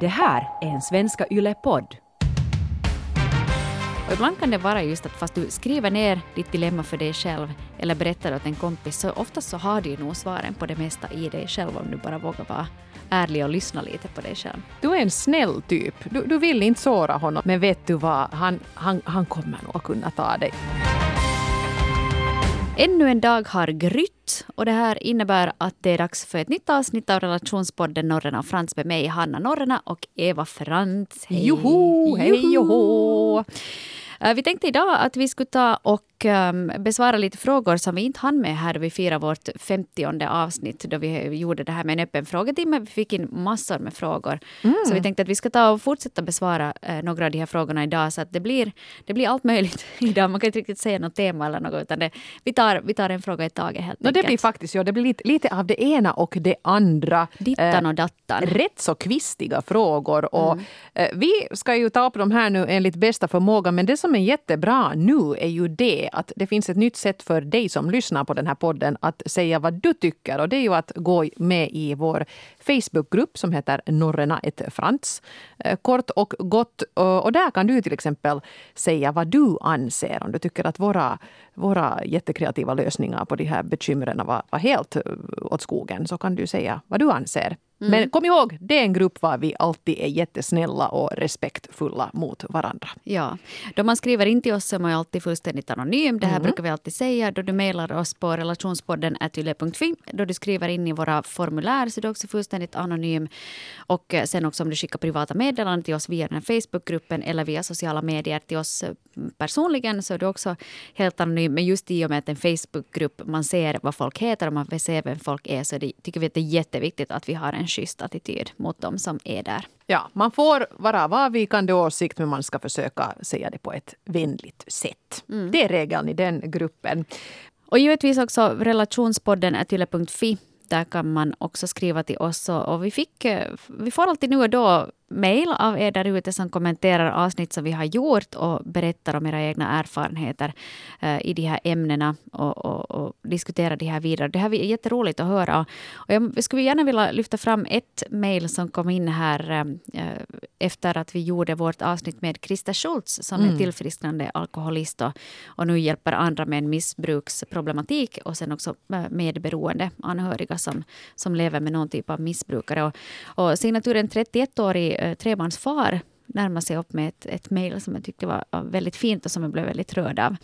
Det här är en Svenska Yle-podd. Och ibland kan det vara just att fast du skriver ner ditt dilemma för dig själv eller berättar åt en kompis så oftast så har du ju nog svaren på det mesta i dig själv om du bara vågar vara ärlig och lyssna lite på dig själv. Du är en snäll typ. Du, du vill inte såra honom, men vet du vad? Han, han, han kommer nog att kunna ta dig. Ännu en dag har grytt och det här innebär att det är dags för ett nytt avsnitt av relationspodden Norrena och Frans med mig, Hanna Norrena och Eva Frans. Hej! Joho, hej joho! Eh, vi tänkte idag att vi skulle ta och um, besvara lite frågor som vi inte hann med här då vi firar vårt 50 avsnitt då vi gjorde det här med en öppen frågetimme. Vi fick in massor med frågor. Mm. Så vi tänkte att vi ska ta och fortsätta besvara uh, några av de här frågorna idag så att det blir, det blir allt möjligt idag. Man kan inte riktigt säga något tema eller något utan det, vi, tar, vi tar en fråga i taget helt no, enkelt. Det blir faktiskt ja, det blir lite, lite av det ena och det andra. Dittan och dattan. Eh, rätt så kvistiga frågor. Och, mm. eh, vi ska ju ta upp de här nu enligt bästa förmåga men det som är jättebra nu är ju det att det finns ett nytt sätt för dig som lyssnar på den här podden att säga vad du tycker. Och det är ju att gå med i vår Facebookgrupp som heter Norrena ett Frans. Eh, kort och gott. Och där kan du till exempel säga vad du anser. Om du tycker att våra, våra jättekreativa lösningar på de här bekymren var, var helt eh, åt skogen så kan du säga vad du anser. Mm. Men kom ihåg, det är en grupp var vi alltid är jättesnälla och respektfulla mot varandra. Ja, då man skriver in till oss så är man alltid fullständigt anonym. Det här mm. brukar vi alltid säga. Då du mejlar oss på relationspodden yle.fi, då du skriver in i våra formulär så är du också fullständigt anonym. Och eh, sen också om du skickar privata meddelanden till oss via den här Facebookgruppen eller via sociala medier till oss eh, personligen så är du också helt anonym. Men just i och med att en Facebookgrupp, man ser vad folk heter och man ser vem folk är så det, tycker vi att det är jätteviktigt att vi har en schysst attityd mot dem som är där. Ja, man får vara av avvikande åsikt men man ska försöka säga det på ett vänligt sätt. Mm. Det är regeln i den gruppen. Och givetvis också relationspodden atyle.fi. Där kan man också skriva till oss. Och vi, fick, eh, vi får alltid nu och då mejl av er där ute som kommenterar avsnitt som vi har gjort och berättar om era egna erfarenheter uh, i de här ämnena och, och, och diskuterar de här vidare. Det här är jätteroligt att höra. Och jag skulle gärna vilja lyfta fram ett mejl som kom in här uh, efter att vi gjorde vårt avsnitt med Krista Schultz som mm. är tillfrisknande alkoholist och, och nu hjälper andra med en missbruksproblematik och sen också medberoende anhöriga som, som lever med någon typ av missbrukare. Och, och signaturen 31-årig Eh, trebarnsfar närma sig upp med ett, ett mejl som jag tyckte var väldigt fint och som jag blev väldigt rörd av.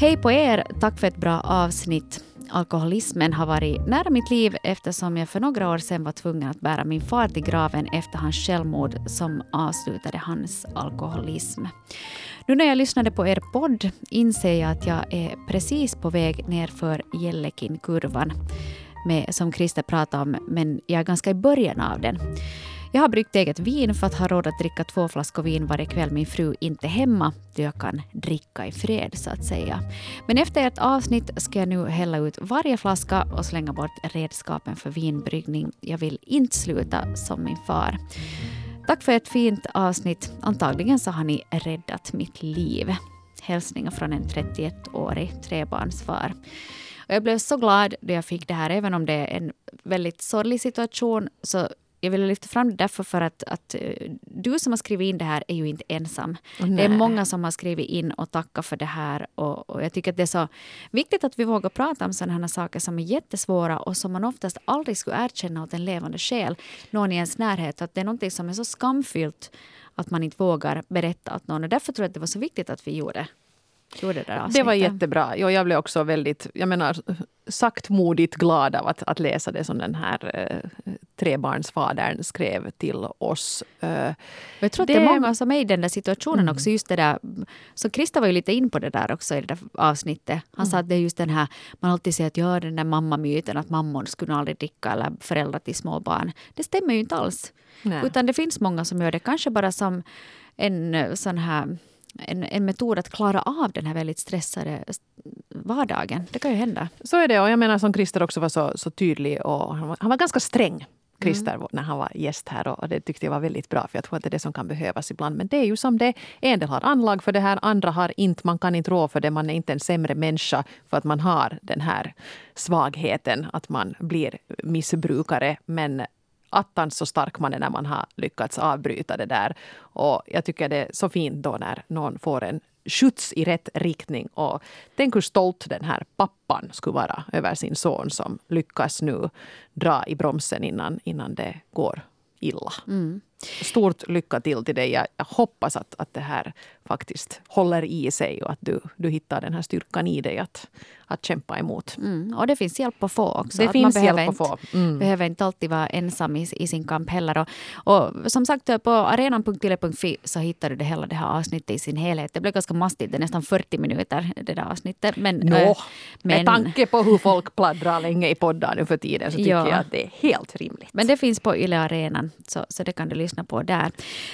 Hej på er! Tack för ett bra avsnitt. Alkoholismen har varit nära mitt liv eftersom jag för några år sedan var tvungen att bära min far till graven efter hans självmord som avslutade hans alkoholism. Nu när jag lyssnade på er podd inser jag att jag är precis på väg nerför Jellekin-kurvan som Christer pratade om, men jag är ganska i början av den. Jag har bryggt eget vin för att ha råd att dricka två flaskor vin varje kväll min fru inte är hemma, då jag kan dricka i fred så att säga. Men efter ett avsnitt ska jag nu hälla ut varje flaska och slänga bort redskapen för vinbryggning. Jag vill inte sluta som min far. Tack för ett fint avsnitt. Antagligen så har ni räddat mitt liv. Hälsningar från en 31-årig trebarnsfar. Och jag blev så glad då jag fick det här, även om det är en väldigt sorglig situation, så jag vill lyfta fram det därför för att, att eh, du som har skrivit in det här är ju inte ensam. Oh, det är många som har skrivit in och tackat för det här. Och, och, jag tycker att det är så viktigt att vi vågar prata om sådana här saker som är jättesvåra och som man oftast aldrig skulle erkänna åt en levande själ, någon i ens närhet. Att det är något som är så skamfyllt att man inte vågar berätta åt någon. Och därför tror jag att det var så viktigt att vi gjorde gjorde det där Det var jättebra. Jo, jag blev också väldigt, jag menar, saktmodigt glad av att, att läsa det som den här eh, trebarnsfadern skrev till oss. Eh, jag tror att det, det är många som är i den där situationen mm. också. Just det där, så Krista var ju lite in på det där också i det där avsnittet. Han mm. sa att det är just den här, man alltid säger att ja, den där mammamyten att mammor skulle aldrig dricka eller föräldrar till små barn. Det stämmer ju inte alls. Nej. Utan det finns många som gör det, kanske bara som en eh, sån här en, en metod att klara av den här väldigt stressade vardagen. Det kan ju hända. Så är det. Och jag menar som Christer också var så, så tydlig och han var, han var ganska sträng. Christer mm. när han var gäst här och det tyckte jag var väldigt bra för jag tror att det är det som kan behövas ibland. Men det är ju som det En del har anlag för det här, andra har inte. Man kan inte rå för det. Man är inte en sämre människa för att man har den här svagheten att man blir missbrukare. Men attans så stark man är när man har lyckats avbryta det där. Och jag tycker det är så fint då när någon får en skjuts i rätt riktning. Och tänk hur stolt den här pappan skulle vara över sin son som lyckas nu dra i bromsen innan, innan det går illa. Mm. Stort lycka till till dig. Jag, jag hoppas att, att det här faktiskt håller i sig och att du, du hittar den här styrkan i dig att, att kämpa emot. Mm, och det finns hjälp att få också. Det att finns man hjälp att få. Mm. Behöver inte alltid vara ensam i, i sin kamp heller. Och, och som sagt på arenan.tille.fi så hittar du det hela det här avsnittet i sin helhet. Det blev ganska mastigt, det är nästan 40 minuter det där avsnittet. Men, no, äh, men, med tanke på hur folk pladdrar länge i poddar nu för tiden så tycker ja, jag att det är helt rimligt. Men det finns på Yle Arenan så, så det kan du lyssna på där.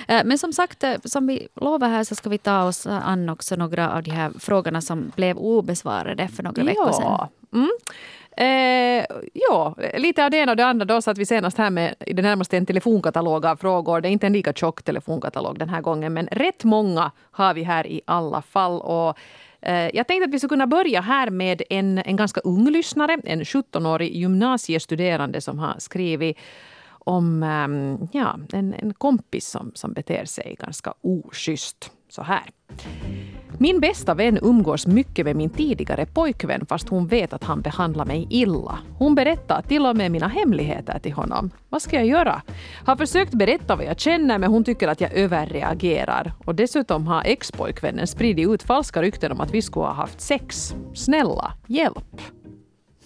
Äh, men som sagt, äh, som vi lovar här så ska vi ta oss an också några av de här frågorna som blev obesvarade för några veckor sedan. Mm. Eh, ja, lite av det ena och det andra. Då satt vi senast här med i det närmaste en telefonkatalog av frågor. Det är inte en lika tjock telefonkatalog den här gången, men rätt många har vi här i alla fall. Och eh, jag tänkte att vi skulle kunna börja här med en, en ganska ung lyssnare, en 17-årig gymnasiestuderande som har skrivit om um, ja, en, en kompis som, som beter sig ganska oschysst. Så här. Min bästa vän umgås mycket med min tidigare pojkvän fast hon vet att han behandlar mig illa. Hon berättar till och med mina hemligheter till honom. Vad ska jag göra? Har försökt berätta vad jag känner men hon tycker att jag överreagerar. Och dessutom har expojkvännen spridit ut falska rykten om att vi skulle ha haft sex. Snälla, hjälp!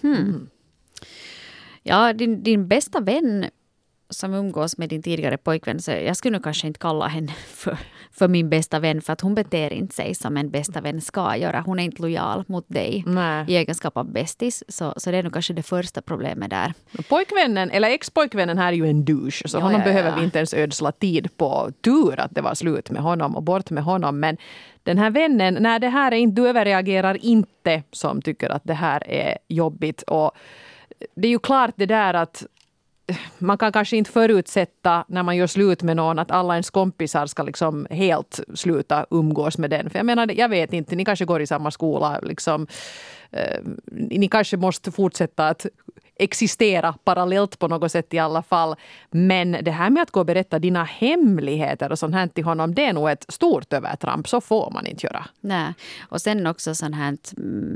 Hmm. Ja, din, din bästa vän som umgås med din tidigare pojkvän, så jag skulle nog kanske inte kalla henne för, för min bästa vän, för att hon beter inte sig som en bästa vän ska göra. Hon är inte lojal mot dig Nej. i egenskap av bästis, så, så det är nog kanske det första problemet där. Pojkvännen, eller expojkvännen här är ju en douche, så jo, honom ja, behöver ja. vi inte ens ödsla tid på. Tur att det var slut med honom och bort med honom, men den här vännen, nej det här är inte, du överreagerar inte som tycker att det här är jobbigt. Och det är ju klart det där att man kan kanske inte förutsätta när man gör slut med någon att alla ens kompisar ska liksom helt sluta umgås med den. För jag menar, jag vet inte, ni kanske går i samma skola. Liksom, eh, ni kanske måste fortsätta att existera parallellt på något sätt i alla fall. Men det här med att gå och berätta dina hemligheter och sånt här till honom, det är nog ett stort övertramp. Så får man inte göra. Nej. Och sen också sånt här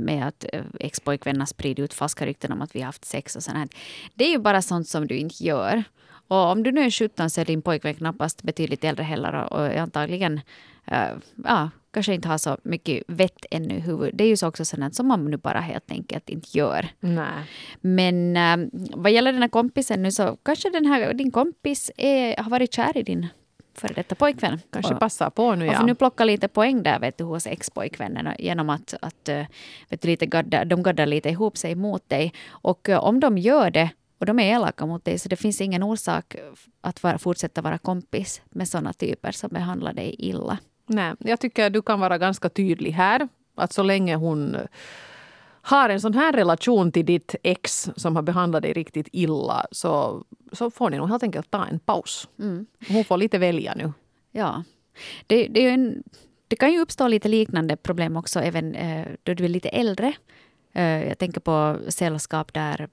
med att eh, expojkvänner sprider ut falska rykten om att vi har haft sex och sånt här. Det är ju bara sånt som du inte gör. Och om du nu är 17 så är din pojkvän knappast betydligt äldre heller och antagligen äh, ja, kanske inte har så mycket vett ännu i huvudet. Det är ju så också sådant som man nu bara helt enkelt inte gör. Nej. Men uh, vad gäller den här kompisen nu så kanske den här, din kompis är, har varit kär i din före detta pojkvän. Kanske och, passar på nu ja. Och nu plocka lite poäng där vet du, hos expojkvännen genom att, att eh, vet du, lite gadda, de gaddar lite ihop sig mot dig. Och uh, om de gör det och de är elaka mot dig, så det finns ingen orsak att vara, fortsätta vara kompis med sådana typer som behandlar dig illa. Nej, jag tycker du kan vara ganska tydlig här. Att så länge hon har en sån här relation till ditt ex som har behandlat dig riktigt illa så, så får ni nog helt enkelt ta en paus. Mm. Hon får lite välja nu. Ja. Det, det, en, det kan ju uppstå lite liknande problem också även eh, då du är lite äldre. Eh, jag tänker på sällskap där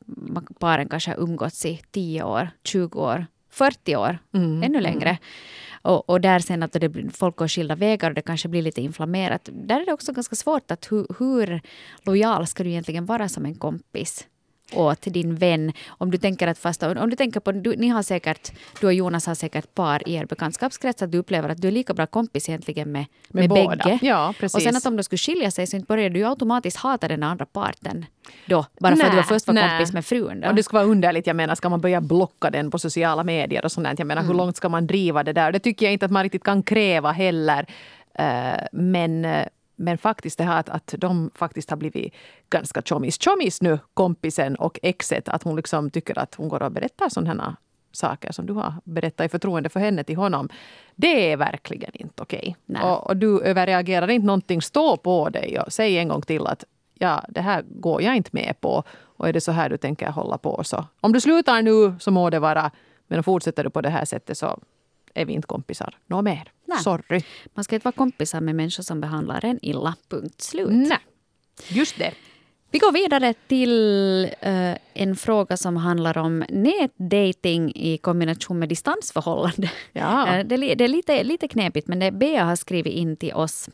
paren kanske har umgåtts i 10 år, 20 år, 40 år, mm. ännu längre. Mm. Och, och, där sen att det folk går skilda vägar och det kanske blir lite inflammerat. Där är det också ganska svårt att hur, hur lojal ska du egentligen vara som en kompis? Åt din vän. Om du tänker att fast, om du tänker på, du, ni har säkert, du och Jonas har säkert par i er bekantskapskrets att du upplever att du är lika bra kompis egentligen med, med, med bägge. Ja, precis. Och sen att om de skulle skilja sig så inte börjar du automatiskt hata den andra parten då. Bara för att du var först var nej. kompis med frun. Då. Och det skulle vara underligt, jag menar ska man börja blocka den på sociala medier och sånt Jag menar mm. hur långt ska man driva det där? Det tycker jag inte att man riktigt kan kräva heller. Uh, men uh, men faktiskt det här att, att de faktiskt har blivit ganska tjommis. Tjommis nu, kompisen och exet. Att hon liksom tycker att hon går och berättar sådana saker som du har berättat i förtroende för henne till honom. Det är verkligen inte okej. Okay. Och, och, du överreagerar inte någonting. Stå på dig och säg en gång till att ja, det här går jag inte med på. Och är det så här du tänker hålla på så. Om du slutar nu så må det vara. Men fortsätter du på det här sättet så är vi inte kompisar nå mer. Nej. Sorry. Man ska inte vara kompisar med människor som behandlar en illa. Punkt slut. Nej, just det. Vi går vidare till uh, en fråga som handlar om nätdating i kombination med distansförhållande. Ja. Uh, det, det, är lite, lite knepigt, men det Bea har skrivit in till oss.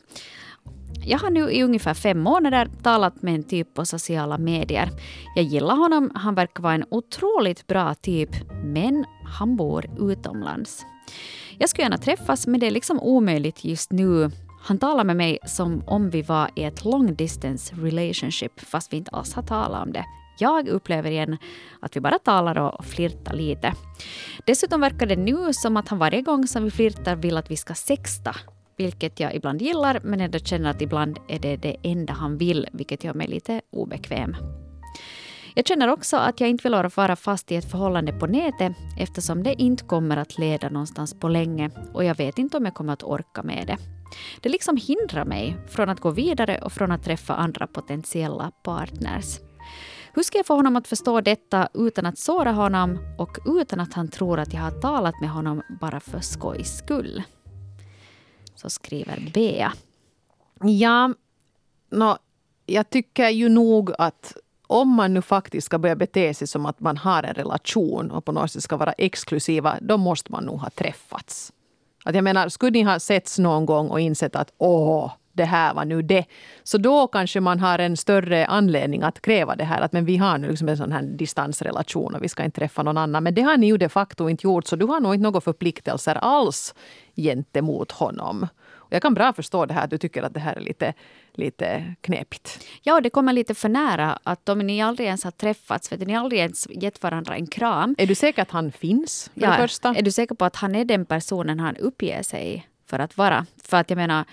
Jag har nu i ungefär fem månader talat med en typ på sociala medier. Jag gillar honom, han verkar vara en otroligt bra typ, men han bor utomlands. Jag skulle gärna träffas, men det är liksom omöjligt just nu. Han talar med mig som om vi var i ett long distance relationship, fast vi inte alls har talat om det. Jag upplever igen att vi bara talar och flirtar lite. Dessutom verkar det nu som att han varje gång som vi flirtar vill att vi ska sexta vilket jag ibland gillar men ändå känner att ibland är det det enda han vill, vilket gör mig lite obekväm. Jag känner också att jag inte vill vara fast i ett förhållande på nätet eftersom det inte kommer att leda någonstans på länge och jag vet inte om jag kommer att orka med det. Det liksom hindrar mig från att gå vidare och från att träffa andra potentiella partners. Hur ska jag få honom att förstå detta utan att såra honom och utan att han tror att jag har talat med honom bara för skojs skull? Så skriver Bea. Ja, no, jag tycker ju nog att om man nu faktiskt ska börja bete sig som att man har en relation och på något sätt ska vara exklusiva, då måste man nog ha träffats. Att jag menar, skulle ni ha setts någon gång och insett att åh, det här var nu det. Så då kanske man har en större anledning att kräva det här. Att men vi har nu liksom en sån här distansrelation och vi ska inte träffa någon annan. Men det har ni ju de facto inte gjort. Så du har nog inte några förpliktelser alls gentemot honom. Och jag kan bra förstå det här att du tycker att det här är lite, lite knepigt. Ja, det kommer lite för nära att om ni aldrig ens har träffats, för att ni aldrig ens gett varandra en kram. Är du säker att han finns? För ja, första? Är du säker på att han är den personen han uppger sig för att vara? För att jag menar,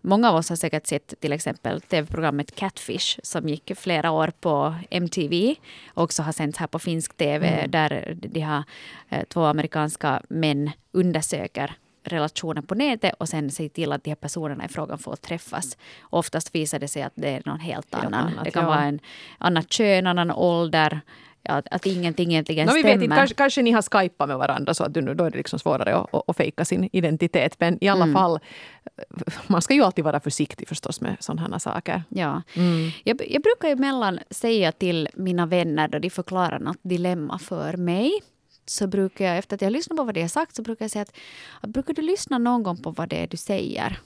Många av oss har säkert sett till exempel tv-programmet Catfish som gick flera år på MTV och också har sänts här på finsk tv mm. där de har eh, två amerikanska män undersöker relationen på nätet och sen se till att de här personerna i frågan får träffas. Oftast visar det sig att det är någon helt, helt annan. Annat, det kan ja. vara en annat kön, annan ålder, att, att ingenting egentligen no, vi stämmer. Vet inte, kanske, kanske ni har skypat med varandra så att du, då är det liksom svårare att, att, att fejka sin identitet. Men i alla mm. fall, man ska ju alltid vara försiktig förstås med sådana saker. Ja. Mm. Jag, jag brukar emellan säga till mina vänner då de förklarar något dilemma för mig så brukar jag, efter att jag lyssnat på vad det har sagt, så brukar jag säga att, att brukar du lyssna någon gång på vad det är du säger?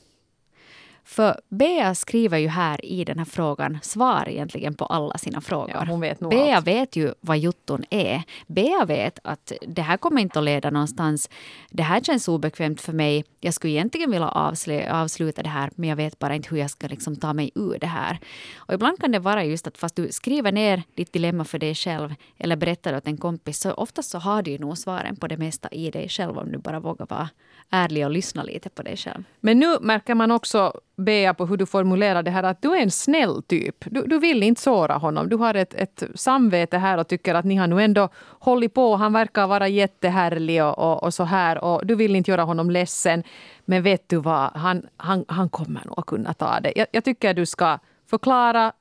För Bea skriver ju här i den här frågan svar egentligen på alla sina frågor. Ja, hon vet nog Bea allt. vet ju vad jotton är. Bea vet att det här kommer inte att leda någonstans. Det här känns obekvämt för mig. Jag skulle egentligen vilja avsluta det här men jag vet bara inte hur jag ska liksom ta mig ur det här. Och ibland kan det vara just att fast du skriver ner ditt dilemma för dig själv eller berättar åt en kompis så oftast så har du ju nog svaren på det mesta i dig själv om du bara vågar vara ärlig och lyssna lite på dig själv. Men nu märker man också Bea på hur du formulerar det här att du är en snäll typ. Du, du vill inte såra honom. Du har ett, ett samvete här och tycker att ni har nu ändå hållit på. Han verkar vara jättehärlig och, och, och så här och du vill inte göra honom ledsen. Men vet du vad, han, han, han kommer nog att kunna ta det. Jag, jag tycker du ska förklara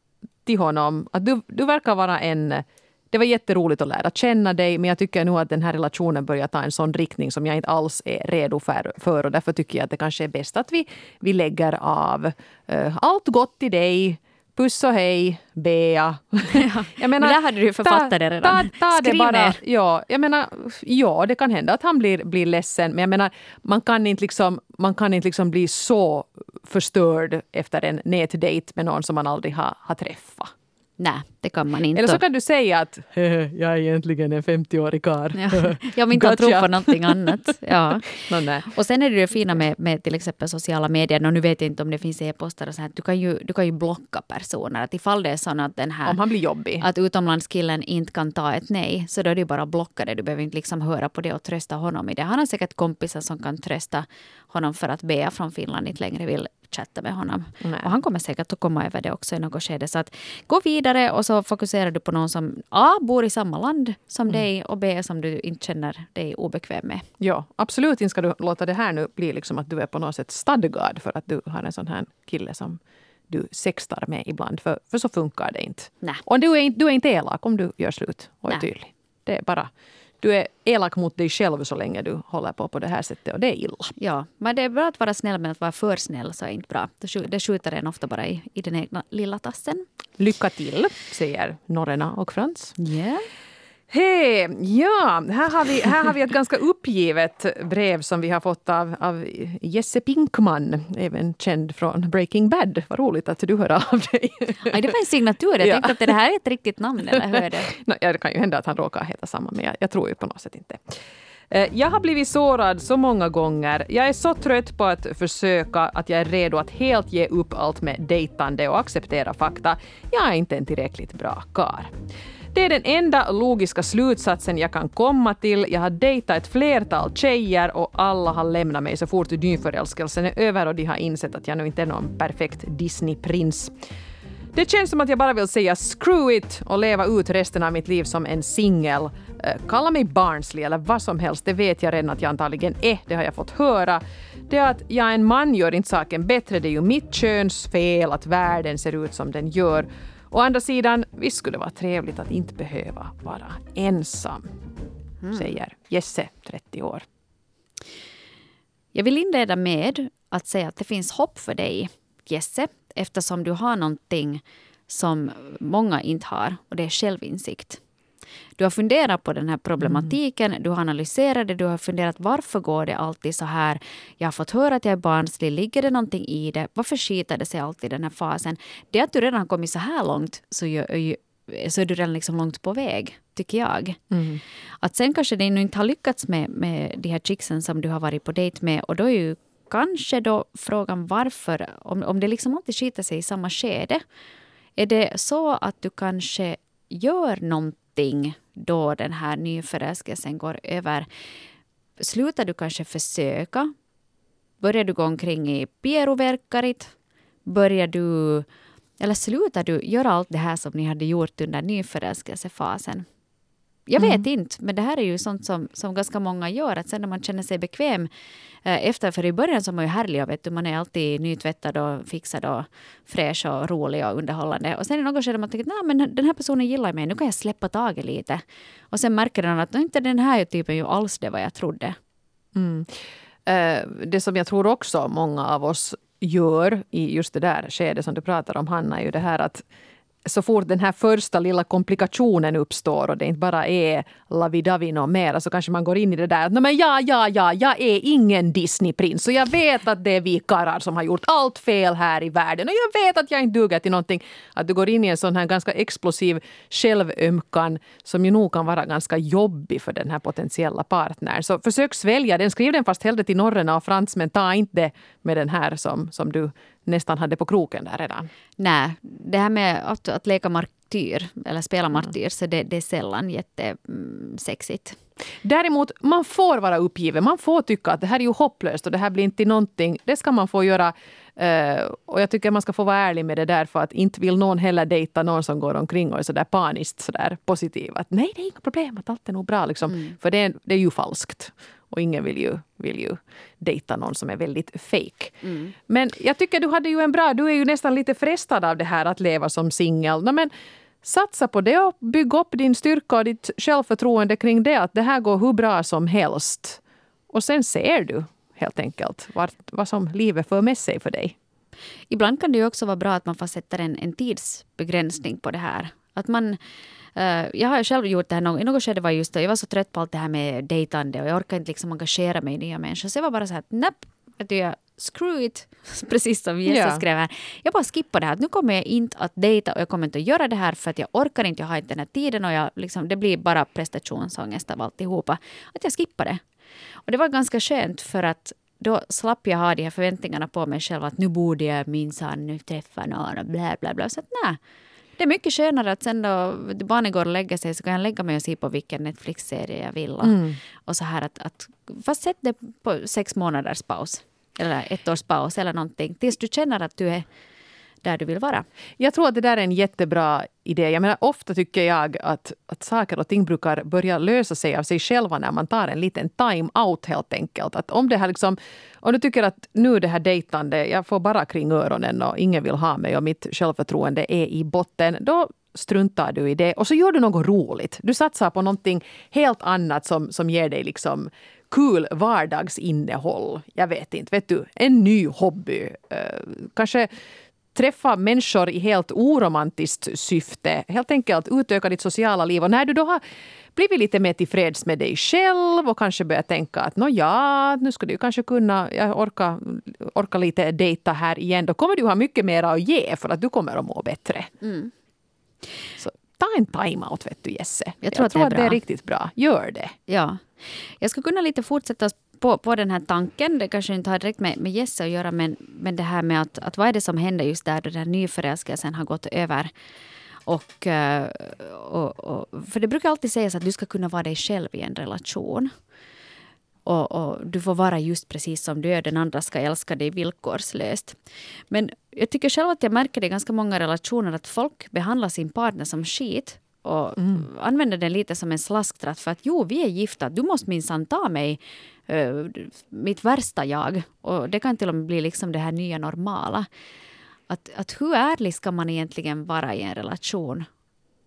till honom att du, du verkar vara en det var jätteroligt att lära känna dig men jag tycker nog att den här relationen börjar ta en sån riktning som jag inte alls är redo för. för och därför tycker jag att det kanske är bäst att vi, vi lägger av. Uh, allt gott till dig. Puss och hej, Bea. Ja, jag menar, men där hade du författat det redan. Ta, ta det bara, ner. Ja, jag menar, ja, det kan hända att han blir, blir ledsen. Men jag menar, man kan inte, liksom, man kan inte liksom bli så förstörd efter en nätdejt med någon som man aldrig har, har träffat. Nej, det kan man inte. Eller så kan du säga att jag är egentligen en 50-årig karl. Ja, jag vill inte tro på någonting annat. Ja. no, nej. Och sen är det det fina med, med till exempel sociala medier, och nu vet jag inte om det finns e-poster och så här, du kan ju, du kan ju blocka personer. Att ifall det är så att den här... Om han blir jobbig. Att utomlandskillen inte kan ta ett nej, så då är det bara att blocka det. Du behöver inte liksom höra på det och trösta honom i det. Han har säkert kompisar som kan trösta honom för att Bea från Finland inte längre vill chatta med honom. Nej. Och han kommer säkert att komma över det också i något skede. Så att gå vidare och så fokuserar du på någon som A. bor i samma land som mm. dig och B. som du inte känner dig obekväm med. Ja, absolut inte ska du låta det här nu bli liksom att du är på något sätt stadgad för att du har en sån här kille som du sextar med ibland. För, för så funkar det inte. Nej. Och du är, du är inte elak om du gör slut och är Nej. tydlig. Det är bara du är elak mot dig själv så länge du håller på på det här sättet och det är illa. Ja, men det är bra att vara snäll men att vara för snäll så är inte bra. Det skjuter en ofta bara i, i den egna lilla tassen. Lycka till, säger Norrena och Frans. Yeah. Hej! Ja, här har, vi, här har vi ett ganska uppgivet brev som vi har fått av, av Jesse Pinkman, även känd från Breaking Bad. Vad roligt att du hör av dig. Aj, det var en signatur. Jag tänkte att det här är ett riktigt namn. Eller hur det? No, ja, det kan ju hända att han råkar heta samma, men jag, jag tror ju på något sätt inte. Eh, jag har blivit sårad så många gånger. Jag är så trött på att försöka att jag är redo att helt ge upp allt med dejtande och acceptera fakta. Jag är inte en tillräckligt bra kar. Det är den enda logiska slutsatsen jag kan komma till. Jag har dejtat ett flertal tjejer och alla har lämnat mig så fort nyförälskelsen är över och de har insett att jag nu inte är någon perfekt Disneyprins. Det känns som att jag bara vill säga screw it och leva ut resten av mitt liv som en singel. Eh, kalla mig barnslig eller vad som helst, det vet jag redan att jag antagligen är. Det har jag fått höra. Det att jag är en man gör inte saken bättre. Det är ju mitt köns fel att världen ser ut som den gör. Å andra sidan, visst skulle det vara trevligt att inte behöva vara ensam. Mm. Säger Jesse, 30 år. Jag vill inleda med att säga att det finns hopp för dig, Jesse, eftersom du har någonting som många inte har och det är självinsikt. Du har funderat på den här problematiken, mm. du har analyserat det, du har funderat varför går det alltid så här? Jag har fått höra att jag är barnslig, ligger det någonting i det? Varför skiter det sig alltid i den här fasen? Det att du redan har kommit så här långt så, ju, så är du redan liksom långt på väg, tycker jag. Mm. Att sen kanske det inte har lyckats med, med de här chicksen som du har varit på dejt med och då är ju kanske då frågan varför, om, om det liksom alltid skiter sig i samma skede. Är det så att du kanske gör någonting då den här nyförälskelsen går över. Slutar du kanske försöka? Börjar du gå omkring i pieroverkarit? Börjar du... Eller slutar du göra allt det här som ni hade gjort under nyförälskelsefasen? Jag vet mm. inte, men det här är ju sånt som, som ganska många gör. Att sen när man känner sig bekväm eh, efter, för i början så är man ju härlig vet du, man är alltid nytvättad och fixad och fräsch och rolig och underhållande. Och sen i något skede man tänker att men den här personen gillar mig, nu kan jag släppa taget lite. Och sen märker den att inte den här typen ju alls det vad jag trodde. Mm. Eh, det som jag tror också många av oss gör i just det där skedet som du pratar om, Hanna, är ju det här att så fort den här första lilla komplikationen uppstår och det inte bara är lavidavi mera så kanske man går in i det där att men ja, ja, ja, jag är ingen Disneyprins och jag vet att det är vi karlar som har gjort allt fel här i världen och jag vet att jag inte duger till någonting. Att du går in i en sån här ganska explosiv självömkan som ju nog kan vara ganska jobbig för den här potentiella partnern. Så försök svälja den, skriv den fast hellre till norrena och fransmän, ta inte det med den här som, som du nästan hade på kroken där redan. Nej, det här med att, att leka martyr eller spela mm. martyr, så det, det är sällan jättesexigt. Däremot, man får vara uppgiven. Man får tycka att det här är ju hopplöst och det här blir inte någonting. Det ska man få göra. Uh, och jag tycker man ska få vara ärlig med det där för att inte vill någon heller dejta någon som går omkring och är sådär paniskt sådär positiv. Att nej, det är inga problem, att allt är nog bra. Liksom. Mm. För det, det är ju falskt. Och ingen vill ju, vill ju dejta någon som är väldigt fake. Mm. Men jag tycker du hade ju en bra... Du är ju nästan lite frestad av det här att leva som singel. No, men satsa på det och bygg upp din styrka och ditt självförtroende kring det. Att det här går hur bra som helst. Och sen ser du helt enkelt vad, vad som livet för med sig för dig. Ibland kan det ju också vara bra att man får sätta en, en tidsbegränsning på det här. Att man jag har själv gjort det här, i något skede var just det, jag var så trött på allt det här med dejtande och jag orkade inte liksom engagera mig i nya människor. Så jag var bara så här, napp, jag, screw it, precis som Jesse yeah. skrev här. Jag bara skippar det här, nu kommer jag inte att dejta och jag kommer inte att göra det här för att jag orkar inte, jag har inte den här tiden och jag, liksom, det blir bara prestationsångest av alltihopa. Att jag skippar det. Och det var ganska skönt för att då slapp jag ha de här förväntningarna på mig själv att nu borde jag minsann nu träffa någon och bla bla bla. Så att nej, det är mycket skönare att sen då barnet går och lägger sig så kan jag lägga mig och se på vilken Netflix-serie jag vill. Och, mm. och så här att, att fast sätt det på sex månaders paus. Eller ett års paus eller någonting. Tills du känner att du är där du vill vara. Jag tror att det där är en jättebra idé. Jag menar, ofta tycker jag att, att saker och ting brukar börja lösa sig av sig själva när man tar en liten time-out helt enkelt. Att om, det här liksom, om du tycker att nu det här dejtande, jag får bara kring öronen och ingen vill ha mig och mitt självförtroende är i botten. Då struntar du i det och så gör du något roligt. Du satsar på någonting helt annat som, som ger dig liksom kul vardagsinnehåll. Jag vet inte, vet du, en ny hobby. Eh, kanske träffa människor i helt oromantiskt syfte. Helt enkelt utöka ditt sociala liv. Och när du då har blivit lite mer tillfreds med dig själv och kanske börjat tänka att ja, nu skulle du kanske kunna jag orka, orka lite dejta här igen. Då kommer du ha mycket mer att ge för att du kommer att må bättre. Mm. Så ta en time-out vet du Jesse. Jag tror, jag att, tror det, är att det är riktigt bra. Gör det. Ja. Jag skulle kunna lite fortsätta på, på den här tanken. Det kanske inte har direkt med, med Jesse att göra men, men det här med att, att vad är det som händer just där då den här nyförälskelsen har gått över. Och, eh, och, och, för det brukar alltid sägas att du ska kunna vara dig själv i en relation. Och, och, du får vara just precis som du är. Den andra ska älska dig villkorslöst. Men jag tycker själv att jag märker det i ganska många relationer att folk behandlar sin partner som skit och mm. använder den lite som en slasktratt för att jo, vi är gifta, du måste minsann ta mig, uh, mitt värsta jag. Och det kan till och med bli liksom det här nya normala. Att, att hur ärlig ska man egentligen vara i en relation?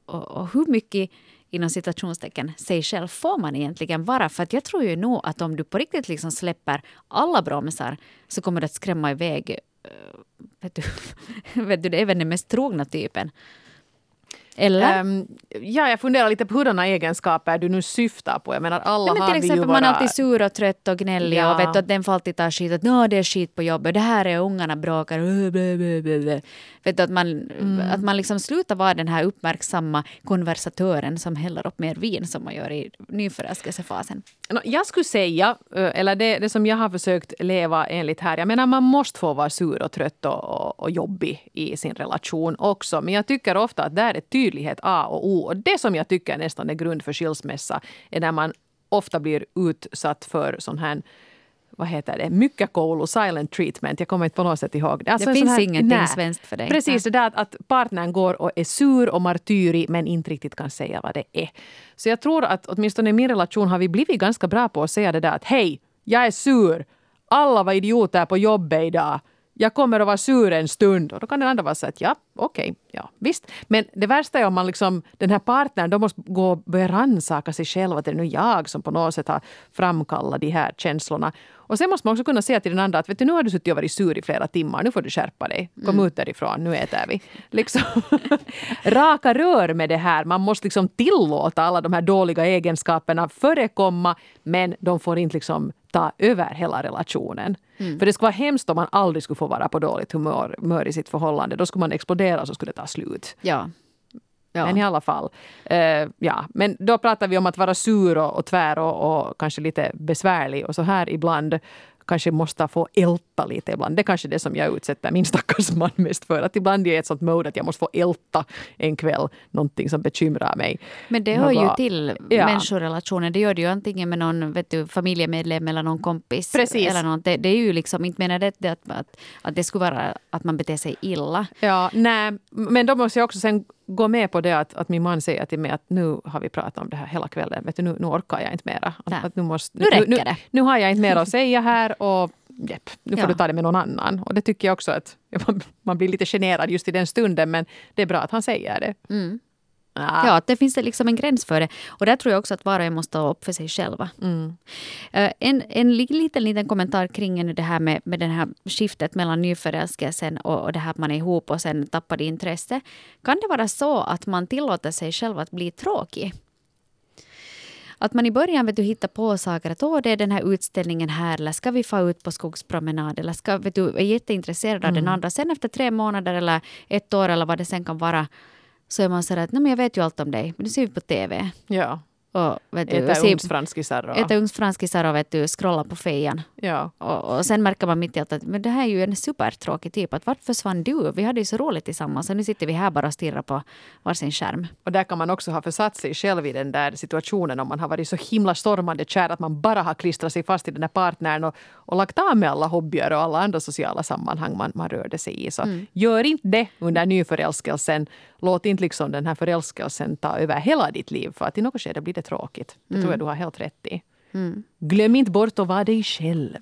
Och, och hur mycket inom citationstecken sig själv får man egentligen vara? För att jag tror ju nog att om du på riktigt liksom släpper alla bromsar så kommer det att skrämma iväg uh, vet du, vet du, väl den mest trogna typen. Eller? Um, ja, jag funderar lite på hurdana egenskaper du nu syftar på. Jag menar, alla Nej, men till exempel, man är alltid sur och trött och gnällig ja. och vet att den får alltid ta skit. Att det är skit på jobbet, det här är ungarna bråkar. Vet du, att man, mm. att man liksom slutar vara den här uppmärksamma konversatören som häller upp mer vin som man gör i nyförälskelsefasen. Jag skulle säga, eller det, det som jag har försökt leva enligt här, jag menar man måste få vara sur och trött och, och, och jobbig i sin relation också. Men jag tycker ofta att där är tydlighet A och O. Och det som jag tycker nästan är grund för skilsmässa är när man ofta blir utsatt för sån här vad heter det, mycket koulu, silent treatment. Jag kommer inte på något sätt ihåg det. Alltså det finns här, ingenting nej, svenskt för dig. Precis, det där att, att partnern går och är sur och martyrig men inte riktigt kan säga vad det är. Så jag tror att åtminstone i min relation har vi blivit ganska bra på att säga det där att hej, jag är sur. Alla var idioter på jobbet idag jag kommer att vara sur en stund. Och då kan den andra vara så att ja, okej, okay, ja, visst. Men det värsta är om man liksom, den här partnern då måste gå och börja rannsaka sig själv. Att det är nu jag som på något sätt har framkallat de här känslorna. Och sen måste man också kunna säga till den andra att vet du, nu har du suttit och varit sur i flera timmar. Nu får du skärpa dig. Kom mm. ut därifrån, nu äter vi. Liksom. Raka rör med det här. Man måste liksom tillåta alla de här dåliga egenskaperna förekomma. Men de får inte liksom ta över hela relationen. Mm. För det skulle vara hemskt om man aldrig skulle få vara på dåligt humör, humör i sitt förhållande. Då skulle man explodera och så skulle det ta slut. Ja. Ja. Men i alla fall. Uh, ja. Men då pratar vi om att vara sur och, och tvär och, och kanske lite besvärlig. Och så här ibland kanske måste få älta lite ibland. Det är kanske det som jag utsätter min stackars man mest för. Att ibland är jag i ett sånt mode att jag måste få älta en kväll någonting som bekymrar mig. Men det hör ju till ja. människorelationer. Det gör det ju antingen med någon vet du, familjemedlem eller någon kompis. Precis. Eller något. Det, det är ju liksom, inte menar det att, att, att det skulle vara att man beter sig illa. Ja, nej, men då måste jag också sen gå med på det att, att min man säger till mig att nu har vi pratat om det här hela kvällen. Vet du, nu, nu orkar jag inte mera. Att, att nu, måste, nu, nu räcker nu, det. Nu har jag inte mer att säga här och jepp, nu får ja. du ta det med någon annan. Och det tycker jag också att man blir lite generad just i den stunden men det är bra att han säger det. Mm. Ah. Ja, det finns liksom en gräns för det. Och där tror jag också att var och en måste stå upp för sig själva. Mm. Uh, en, en liten, liten kommentar kring det här med, med det här skiftet mellan nyförälskelsen och, och det här att man är ihop och sen tappar intresse. Kan det vara så att man tillåter sig själv att bli tråkig? Att man i början vet du, hittar på saker. Att Åh, det är den här utställningen här. Eller ska vi få ut på skogspromenad? Eller ska, vet du, är jätteintresserad av mm. den andra. Sen efter tre månader eller ett år eller vad det sen kan vara så är man så att jag vet ju allt om dig, men nu ser vi på TV. Ja. Och, vet du, äta ugnsfranskisar. Och... Äta ugnsfranskisar och vet du, scrolla på fejan. Ja. Och, och sen märker man mitt i allt att men det här är ju en supertråkig typ. Att vart försvann du? Vi hade ju så roligt tillsammans och nu sitter vi här bara och stirrar på varsin skärm. Och där kan man också ha försatt sig själv i den där situationen om man har varit så himla stormande kär att man bara har klistrat sig fast i den här partnern och, och lagt av med alla hobbyer och alla andra sociala sammanhang man, man rörde sig i. Så mm. gör inte det under nyförälskelsen. Låt inte liksom den här förälskelsen ta över hela ditt liv för att i något skede blir det tråkigt. Det mm. tror jag du har helt rätt i. Mm. Glöm inte bort att vara dig själv.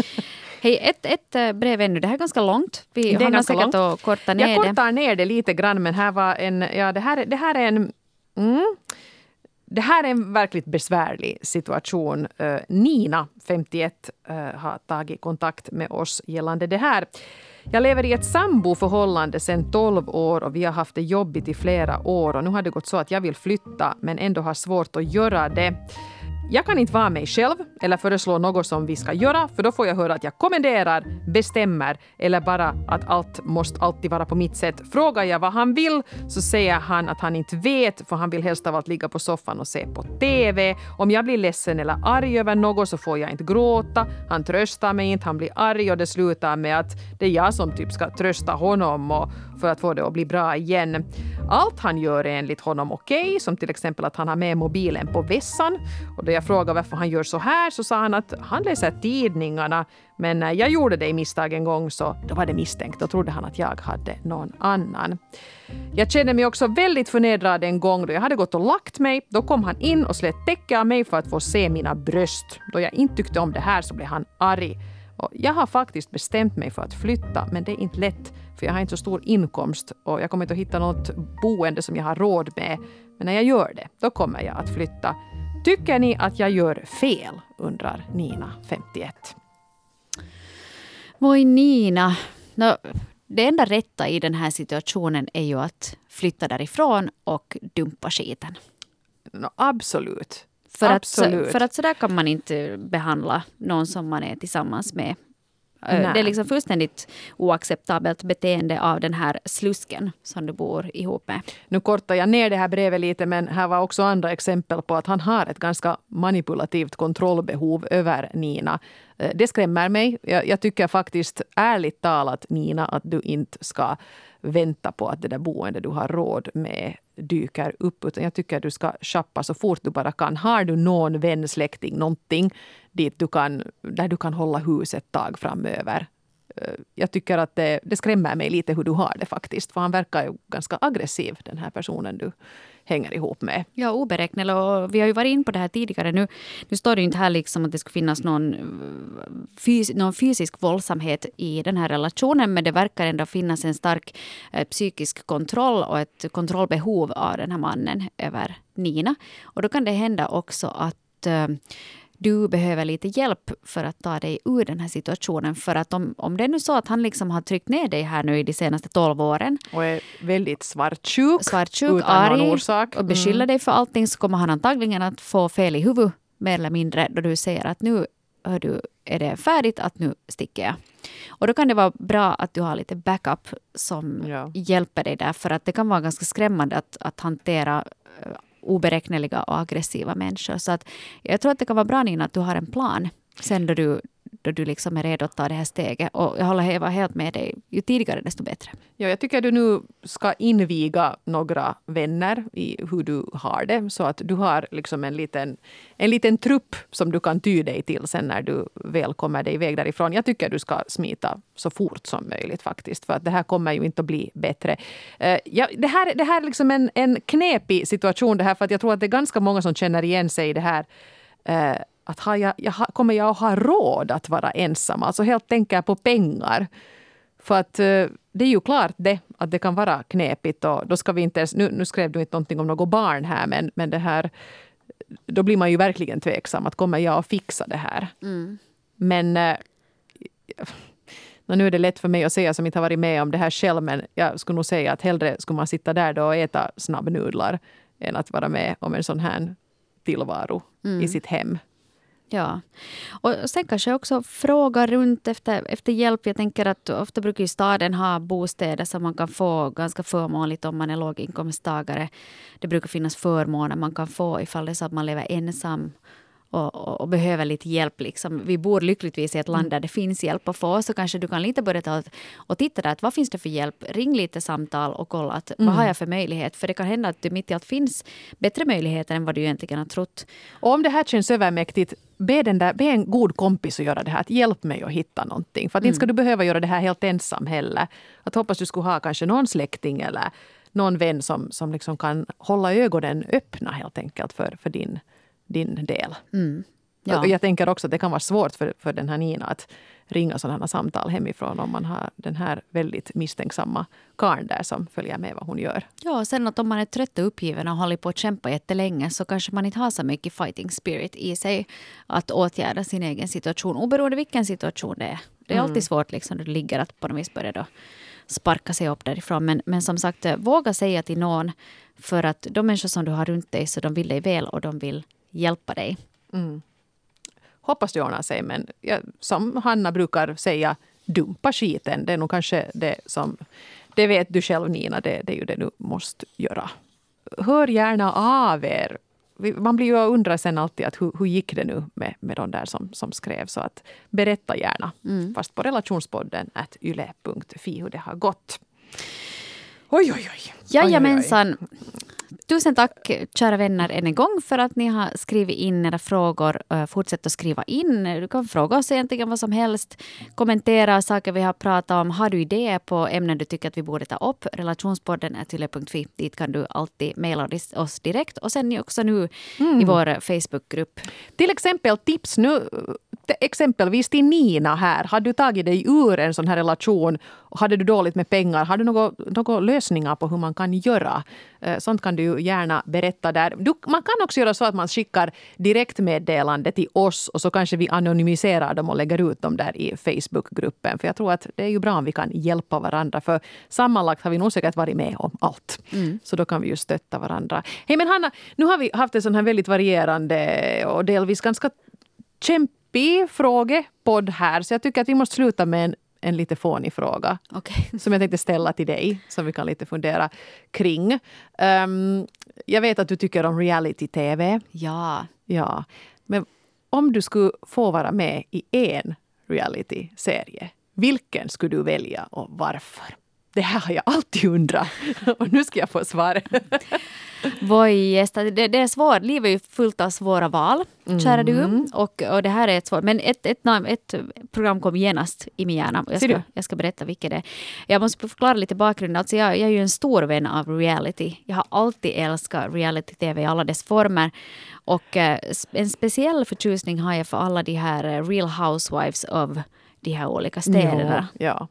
Hej, ett, ett eh, brev ännu. Det här är ganska långt. Vi Det är säkert långt. att korta ner Jag det. kortar ner det lite grann men här var en, ja det här, det här är en mm, det här är en verkligt besvärlig situation. Eh, Nina, 51, eh, har tagit kontakt med oss gällande det här. Jag lever i ett samboförhållande sedan 12 år och vi har haft det jobbigt i flera år. Och nu har det gått så att jag vill flytta men ändå har svårt att göra det. Jag kan inte vara mig själv eller föreslå något som vi ska göra för då får jag höra att jag kommenderar, bestämmer eller bara att allt måste alltid vara på mitt sätt. Frågar jag vad han vill så säger han att han inte vet för han vill helst av allt ligga på soffan och se på TV. Om jag blir ledsen eller arg över något så får jag inte gråta. Han tröstar mig inte, han blir arg och det slutar med att det är jag som typ ska trösta honom och för att få det att bli bra igen. Allt han gör är enligt honom okej, som till exempel att han har med mobilen på vässan. Och då jag frågade varför han gör så här så sa han att han läser tidningarna men när jag gjorde det i misstag en gång så då var det misstänkt. Då trodde han att jag hade någon annan. Jag kände mig också väldigt förnedrad en gång då jag hade gått och lagt mig. Då kom han in och slet täcke av mig för att få se mina bröst. Då jag inte tyckte om det här så blev han arg. Och jag har faktiskt bestämt mig för att flytta, men det är inte lätt för jag har inte så stor inkomst och jag kommer inte att hitta något boende som jag har råd med. Men när jag gör det, då kommer jag att flytta. Tycker ni att jag gör fel? undrar Nina, 51. Voi Nina. No, det enda rätta i den här situationen är ju att flytta därifrån och dumpa skiten. No, absolut. För absolut. att, för att så där kan man inte behandla någon som man är tillsammans med. Eh, Nej. Det är liksom fullständigt oacceptabelt beteende av den här slusken som du bor ihop med. Nu kortar jag ner det här brevet lite men här var också andra exempel på att han har ett ganska manipulativt kontrollbehov över Nina. Eh, Det skrämmer mig. Jag, jag tycker faktiskt ärligt talat Nina att du inte ska vänta på att det där boendet du har råd med dyker upp. Utan jag tycker att du ska shoppa så fort du bara kan. Har du någon vän, släkting, någonting dit du kan, där du kan hålla hus ett tag framöver eh, jag tycker att det, det skrämmer mig lite hur du har det faktiskt. För han verkar ju ganska aggressiv, den här personen du hänger ihop med. Ja, oberäknelig. Och vi har ju varit in på det här tidigare. Nu, nu står det ju inte här liksom att det skulle finnas någon, eh, fys, någon fysisk våldsamhet i den här relationen. Men det verkar ändå finnas en stark eh, psykisk kontroll och ett kontrollbehov av den här mannen över Nina. Och då kan det hända också att eh, du behöver lite hjälp för att ta dig ur den här situationen. För att om, om det är nu så att han liksom har tryckt ner dig här nu i de senaste 12 åren Och är väldigt svartsjuk. svartsjuk, utan någon arg orsak. och beskyller Mm. dig för allting så kommer han antagligen att få fel i huvudet mer eller mindre då du säger att nu hör du, är det färdigt att nu sticker jag. Och då kan det vara bra att du har lite backup som Ja. hjälper dig där för att det kan vara ganska skrämmande att, att hantera eh, oberäkneliga och aggressiva människor. Så att jag tror att det kan vara bra Nina att du har en plan sen då du, då du liksom är redo att ta det här steget. Och jag håller Eva helt med dig, ju tidigare desto bättre. Ja, jag tycker du nu ska inviga några vänner i hur du har det. Så att du har liksom en liten, en liten trupp som du kan ty dig till sen när du väl kommer dig iväg därifrån. Jag tycker du ska smita så fort som möjligt faktiskt. För att det här kommer ju inte att bli bättre. Eh, ja, det, här, det här är liksom en, en knepig situation det här. För att jag tror att det är ganska många som känner igen sig i det här. Eh, att har jag, jag, kommer jag att ha råd att vara ensam? Alltså helt tänker på pengar. För att eh, det är ju klart det, att det kan vara knepigt. Och då ska vi inte ens, nu, nu skrev du inte någonting om något barn här, men, men det här, då blir man ju verkligen tveksam. att Kommer jag att fixa det här? Men eh, nu är det lätt för mig att säga som inte har varit med om det här själv. Men jag skulle nog säga att hellre skulle man sitta där då och äta snabbnudlar än att vara med om en sån här tillvaro i sitt hem. Ja. Och sen kanske också fråga runt efter, efter hjälp. Jag tänker att ofta brukar ju staden ha bostäder som man kan få ganska förmånligt om man är låginkomsttagare. Det brukar finnas förmåner man kan få ifall det är så att man lever ensam och, och, och behöver lite hjälp. Liksom. Vi bor lyckligtvis i ett land där det finns hjälp att få. Så kanske du kan lite börja ta och- titta där. Att vad finns det för hjälp? Ring lite samtal och kolla att, vad har jag för möjlighet? För det kan hända att det mitt i allt finns bättre möjligheter än vad du egentligen har trott. Och om det här känns övermäktigt, be, den där, be en god kompis att göra det här. Att hjälp mig att hitta någonting. För att inte ska du behöva göra det här helt ensam heller. Att hoppas du skulle ha kanske någon släkting eller någon vän som, som liksom kan hålla ögonen öppna helt enkelt för, för din, din del. Ja. Och Jag tänker också att det kan vara svårt för, för den här Nina att ringa sådana samtal hemifrån om man har den här väldigt misstänksamma karln där som följer med vad hon gör. Ja, och sen att om man är trött och uppgiven och håller på att kämpa jättelänge så kanske man inte har så mycket fighting spirit i sig att åtgärda sin egen situation, oberoende vilken situation det är. Det är alltid svårt liksom när du ligger att på något vis börja då sparka sig upp därifrån. Men, men som sagt, eh, våga säga till någon för att de människor som du har runt dig så de vill dig väl och de vill hjälpa dig. Hoppas det ordnar sig men ja, som Hanna brukar säga, dumpa skiten. Det är nog kanske det som... Det vet du själv Nina, det, det är ju det du måste göra. Hör gärna av er. Man blir ju och undrar sen alltid att hur, hur gick det nu med, med de där som, som skrev. Så att berätta gärna. Fast på relationspodden at yle.fi hur det har gått. Oj, oj, oj. oj, oj, oj. Tusen tack kära vänner än en gång för att ni har skrivit in era frågor. Eh, Fortsätt att skriva in. Du kan fråga oss egentligen vad som helst. Kommentera saker vi har pratat om. Har du idéer på ämnen du tycker att vi borde ta upp? Relationspodden är tyle.fi. Dit kan du alltid mejla oss direkt. Och sen också nu i vår Facebookgrupp. Till exempel tips nu, exempelvis till Nina här. Har du tagit dig ur en sån här relation? och Hade du dåligt med pengar? Har du några, några lösningar på hur man kan göra? Eh, Sånt kan du gärna berätta där. Du, man kan också göra så att man skickar direktmeddelande till oss och så kanske vi anonymiserar dem och lägger ut dem där i Facebookgruppen. För jag tror att det är ju bra om vi kan hjälpa varandra. För sammanlagt har vi nog säkert varit med om allt. Så då kan vi ju stötta varandra. Hej men Hanna, nu har vi haft en sån här väldigt varierande och delvis ganska kämpig frågepodd här. Så jag tycker att vi måste sluta med en, en lite fånig fråga. Okej. Som jag tänkte ställa till dig, som vi kan lite fundera kring. Ehm, jag vet att du tycker om reality-tv. Ja. Ja. Men om du skulle få vara med i en reality-serie, vilken skulle du välja och varför? Det här har jag alltid undrat. Och nu ska jag få svar. Voi, det, det är svårt. Livet är ju fullt av svåra val, kära du. Och, och det här är ett svårt. Men ett, ett, namn- ett program kom genast i min hjärna. Jag ska, jag ska berätta vilket det är. Jag måste förklara lite bakgrunden. Alltså jag, jag är ju en stor vän av reality. Jag har alltid älskat reality-tv i alla dess former. Och eh, en speciell förtjusning har jag för alla de här eh, Real Housewives of de här olika städerna. Ja.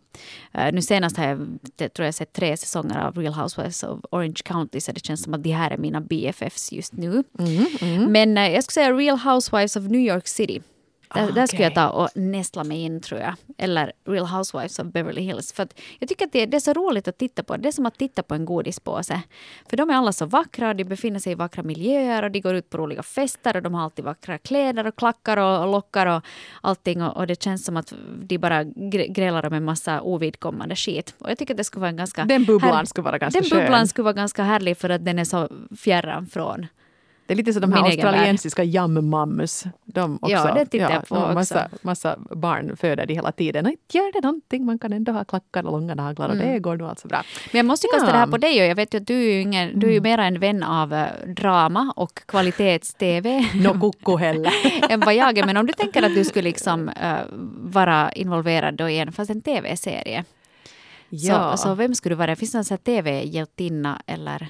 Eh, nu senast har jag, tror jag sett tre säsonger av Real Housewives of Orange County så det känns som att de här är mina BFFs just nu. Mm, Men eh, jag skulle säga Real Housewives of New York City. Där, Ah, där skulle jag ta och nästla mig in tror jag. Eller Real Housewives of Beverly Hills. För jag tycker att det, det är så roligt att titta på. Det är som att titta på en godispåse. För de är alla så vackra, de befinner sig i vackra miljöer och de går ut på roliga fester och de har alltid vackra kläder och klackar och, och lockar och allting. Och, och det känns som att de bara gr- grälar om en massa ovidkommande skit. Och jag tycker att det skulle vara en ganska... Den bubblan här- skulle vara ganska Den skön. bubblan skulle vara ganska härlig för att den är så fjärran från Det är lite som de här australiensiska yum-mums. De också, Ja, det tittar jag på också. massa, massa barn föder de hela tiden. Och inte gör det någonting, man kan ändå ha klackar och långa naglar och Mm. det går nog alltså bra. Men jag måste kasta Ja. det här på dig och jag vet ju att du är ju, ingen, du är ju mera en vän av eh, drama och kvalitets-tv No kukko heller. än vad jag är. Men om du tänker att du skulle liksom eh, vara involverad då i en, fast en tv-serie. Så, så vem skulle du vara? Finns det någon tv-hjältinna eller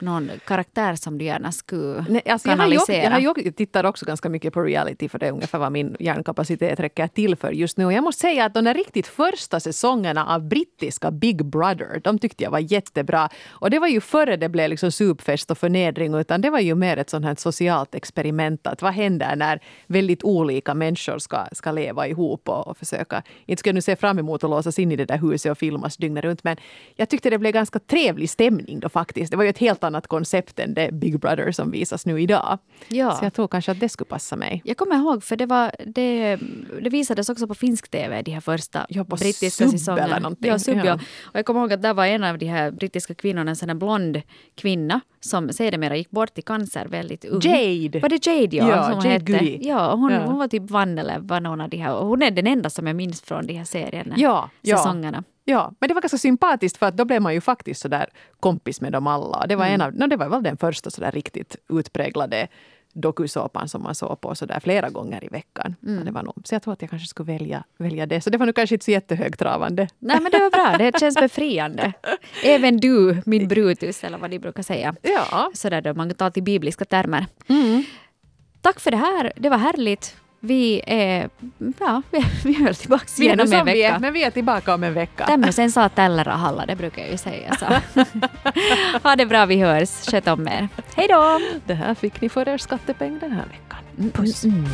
någon karaktär som du gärna skulle Nej, alltså jag, kanalisera? jag har ju, jag tittar också ganska mycket på reality för det är ungefär vad min hjärnkapacitet räcker till för just nu. Och jag måste säga att de där riktigt första säsongerna av brittiska Big Brother, de tyckte jag var jättebra. Och det var ju före det blev liksom supfest och förnedring, utan det var ju mer ett sånt här socialt experiment. Att vad händer när väldigt olika människor ska, ska leva ihop och, och försöka... Inte ska jag nu se fram emot att låsas in i det där huset och filmas dygnet runt, men jag tyckte det blev ganska trevlig stämning då faktiskt. Det var ju ett helt annat koncept än det Big Brother som visas nu idag. Ja. Så jag tror kanske att det skulle passa mig. Jag kommer ihåg, för det, var, det, det visades också på finsk tv, de här första Ja, på brittiska Sub säsongerna. eller någonting. Ja, Sub, Ja. ja. Och jag kommer ihåg att där var en av de här brittiska kvinnorna, en sån blond kvinna, som sedermera gick bort i cancer väldigt ung. Jade! Var det Jade, ja? Ja, som hon Jade hette? Goody. Ja, hon, Ja. hon var typ vann eller var någon av de här. Och hon är den enda som jag minns från de här serierna. Ja. säsongerna. Ja, men det var ganska sympatiskt för att då blev man ju faktiskt sådär kompis med dem alla. Det var, Mm. en av, no, det var väl den första sådär riktigt utpräglade dokusåpan som man såg på sådär flera gånger i veckan. Mm. Det var nog, så jag tror att jag kanske skulle välja, välja det. Så det var nog kanske inte så jättehögtravande. Nej men det var bra, det känns befriande. Även du, min Brutus, eller vad de brukar säga. Ja. Sådär då, man tar till bibliska termer. tack för det här. Det var härligt. Vi är, ja, vi, vi är tillbaka Vi är igen om en som vi är, vecka. men vi är tillbaka om en vecka. Tämmöisen saa tällä rahalla, det brukar jag ju säga. Så. ha det bra, vi hörs. Sköt om er. Hej då! Det här fick ni för er skattepeng den här veckan. Puss! Mm.